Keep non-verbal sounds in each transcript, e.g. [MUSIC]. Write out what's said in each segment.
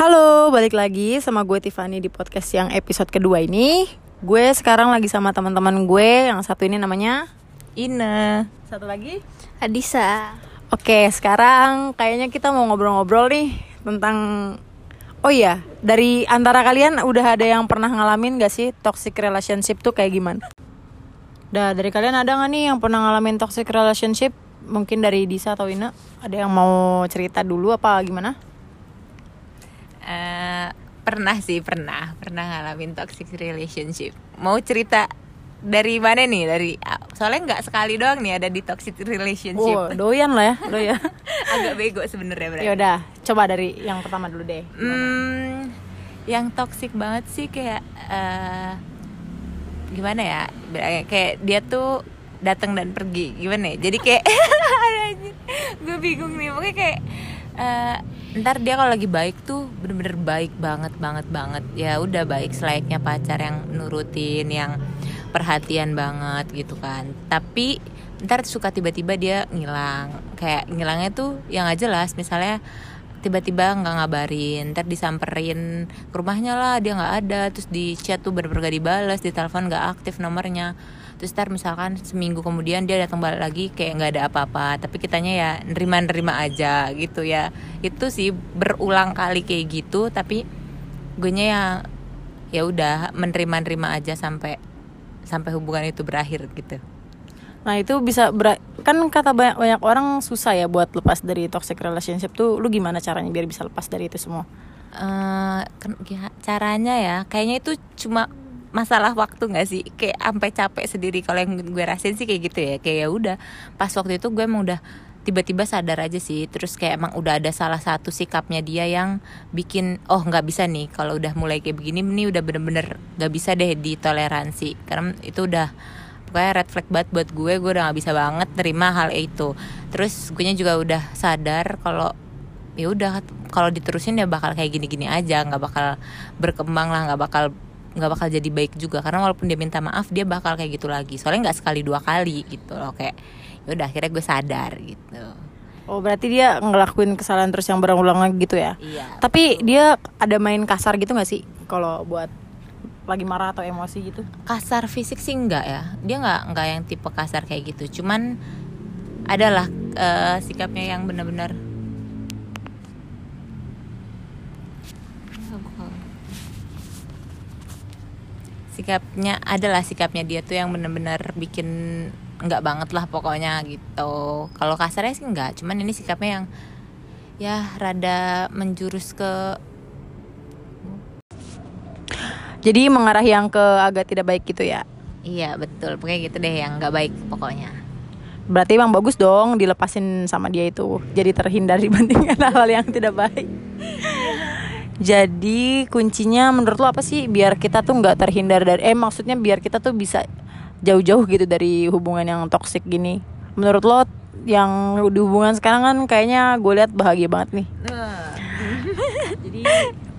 Halo, balik lagi sama gue Tiffany di podcast yang episode kedua ini. Gue sekarang lagi sama teman-teman gue. Yang satu ini namanya Ina. satu lagi. Adisa. Oke, sekarang kayaknya kita mau ngobrol-ngobrol nih tentang Oh iya, dari antara kalian udah ada yang pernah ngalamin gak sih toxic relationship tuh kayak gimana? Dah, dari kalian ada gak nih yang pernah ngalamin toxic relationship? Mungkin dari Disa atau Ina Ada yang mau cerita dulu apa gimana? Eh, pernah sih pernah pernah ngalamin toxic relationship. Mau cerita dari mana nih? Dari ah, soalnya nggak sekali doang nih ada di toxic Oh, relationship. doyan lah ya, doyan [LAUGHS] Agak bego sebenarnya berarti. Ya udah, coba dari yang pertama dulu deh. Hmm, yang toxic banget sih kayak eh, gimana ya? Ber- Kayak dia tuh datang dan pergi gimana ya? Jadi kayak [LAUGHS] gue bingung nih pokoknya kayak eh, ntar dia kalau lagi baik tuh bener-bener baik banget banget banget. Ya udah baik selayaknya pacar yang nurutin yang perhatian banget gitu kan. Tapi ntar suka tiba-tiba dia ngilang. Kayak ngilangnya tuh yang gak jelas. Misalnya tiba-tiba nggak ngabarin ntar disamperin ke rumahnya lah dia nggak ada. Terus di chat tuh gak dibales di telepon nggak aktif nomornya terus ntar misalkan seminggu kemudian dia datang balik lagi kayak nggak ada apa-apa tapi kitanya ya nerima-nerima aja gitu ya itu sih berulang kali kayak gitu tapi gue ya ya udah menerima-nerima aja sampai sampai hubungan itu berakhir gitu Nah itu bisa ber kan kata banyak banyak orang susah ya buat lepas dari toxic relationship tuh. Lu gimana caranya biar bisa lepas dari itu semua? eh kan- ya, caranya ya kayaknya itu cuma masalah waktu nggak sih? Kayak sampai capek sendiri. Kalau yang gue rasain sih kayak gitu ya. Kayak ya udah pas waktu itu gue emang udah tiba-tiba sadar aja sih. Terus kayak emang udah ada salah satu sikapnya dia yang bikin oh nggak bisa nih. Kalau udah mulai kayak begini nih udah bener-bener nggak bisa deh ditoleransi. Karena itu udah pokoknya red flag banget buat gue. Gue udah nggak bisa banget terima hal itu. Terus gue juga udah sadar kalau ya udah kalau diterusin ya bakal kayak gini-gini aja. Nggak bakal berkembang lah nggak bakal nggak bakal jadi baik juga. Karena walaupun dia minta maaf dia bakal kayak gitu lagi. Soalnya nggak sekali dua kali gitu loh kayak ya udah akhirnya gue sadar gitu. Oh berarti dia ngelakuin kesalahan terus yang berulang lagi gitu ya? iya. Tapi dia ada main kasar gitu gak sih? Kalau buat lagi marah atau emosi gitu? kasar fisik sih enggak ya. Dia nggak nggak yang tipe kasar kayak gitu. Cuman adalah eh, sikapnya yang benar-benar sikapnya adalah sikapnya dia tuh yang benar-benar bikin nggak banget lah pokoknya gitu kalau kasarnya sih enggak cuman ini sikapnya yang ya rada menjurus ke Jadi mengarah yang ke agak tidak baik gitu ya? iya betul pokoknya gitu deh yang nggak baik pokoknya Berarti emang bagus dong dilepasin sama dia itu. Jadi terhindar dibandingkan [LAUGHS] hal-hal yang tidak baik. Jadi kuncinya menurut lo apa sih biar kita tuh nggak terhindar dari eh maksudnya biar kita tuh bisa jauh-jauh gitu dari hubungan yang toksik gini. Menurut lo yang di hubungan sekarang kan kayaknya gue lihat bahagia banget nih. [LAUGHS] Jadi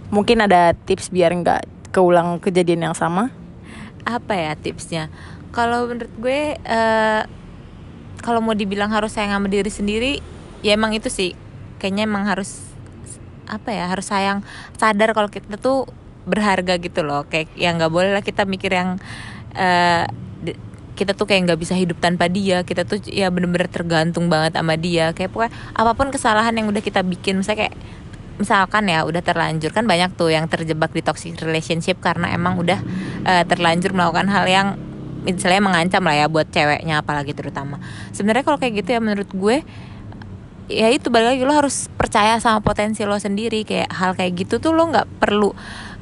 mungkin ada tips biar nggak keulang kejadian yang sama. apa ya tipsnya kalau menurut gue eh, kalau mau dibilang harus sayang sama diri sendiri ya emang itu sih kayaknya emang harus apa ya harus sayang sadar kalau kita tuh berharga gitu loh. Kayak yang nggak boleh lah kita mikir yang di- kita tuh kayak nggak bisa hidup tanpa dia. Kita tuh ya bener-bener tergantung banget sama dia. Kayak pokoknya apa pun kesalahan yang udah kita bikin misalnya kayak misalkan ya udah terlanjur kan banyak tuh yang terjebak di toxic relationship karena emang udah eh, terlanjur melakukan hal yang misalnya mengancam lah ya buat ceweknya apalagi terutama. Sebenarnya kalau kayak gitu ya menurut gue ya itu balik lagi lo harus percaya sama potensi lo sendiri. Kayak hal kayak gitu tuh lo nggak perlu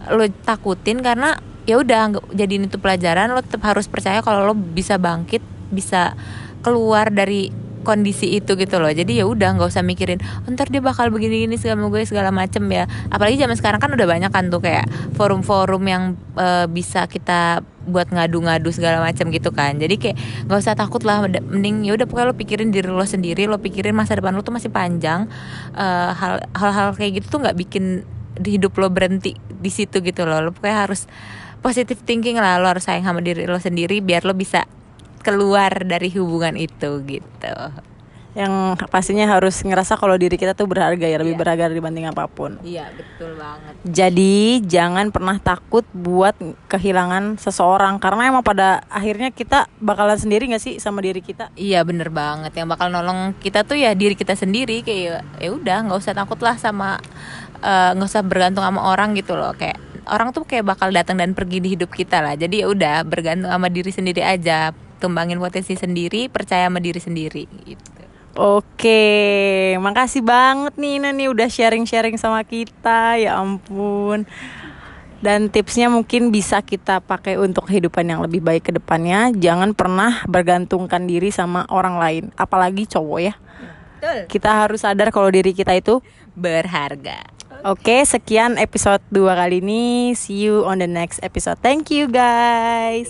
lo takutin karena ya udah jadiin itu pelajaran. Lo tetap harus percaya kalau lo bisa bangkit bisa keluar dari kondisi itu gitu loh. Jadi ya udah nggak usah mikirin "Oh, ntar dia bakal begini gini segala gue segala macem ya. Apalagi zaman sekarang kan udah banyak kan tuh kayak forum-forum yang eh, bisa kita buat ngadu-ngadu segala macam gitu kan. Jadi kayak nggak usah takut lah mend- mending ya udah pokoknya lo pikirin diri lo sendiri lo pikirin masa depan lo tuh masih panjang. Hal hal-hal kayak gitu tuh nggak bikin di hidup lo berhenti di situ gitu loh. Lo pokoknya harus positive thinking lah lo harus sayang sama diri lo sendiri biar lo bisa keluar dari hubungan itu gitu yang pastinya harus ngerasa kalau diri kita tuh berharga ya lebih Iya. berharga dibanding apa pun. Iya betul banget. Jadi jangan pernah takut buat kehilangan seseorang karena emang pada akhirnya kita bakalan sendiri gak sih sama diri kita? Iya bener banget. Yang bakal nolong kita tuh ya diri kita sendiri kayak ya udah nggak usah takut lah sama eh, nggak usah bergantung sama orang gitu loh. Kayak orang tuh kayak bakal datang dan pergi di hidup kita lah. Jadi ya udah bergantung sama diri sendiri aja. Kembangin potensi sendiri percaya sama diri sendiri gitu Oke, makasih banget nih Ina nih udah sharing-sharing sama kita. Ya ampun. Dan tipsnya mungkin bisa kita pakai untuk kehidupan yang lebih baik ke depannya. Jangan pernah bergantungkan diri sama orang lain, apalagi cowok ya. betul Kita harus sadar kalau diri kita itu berharga Oke, sekian episode 2 kali ini. See you on the next episode. Thank you guys.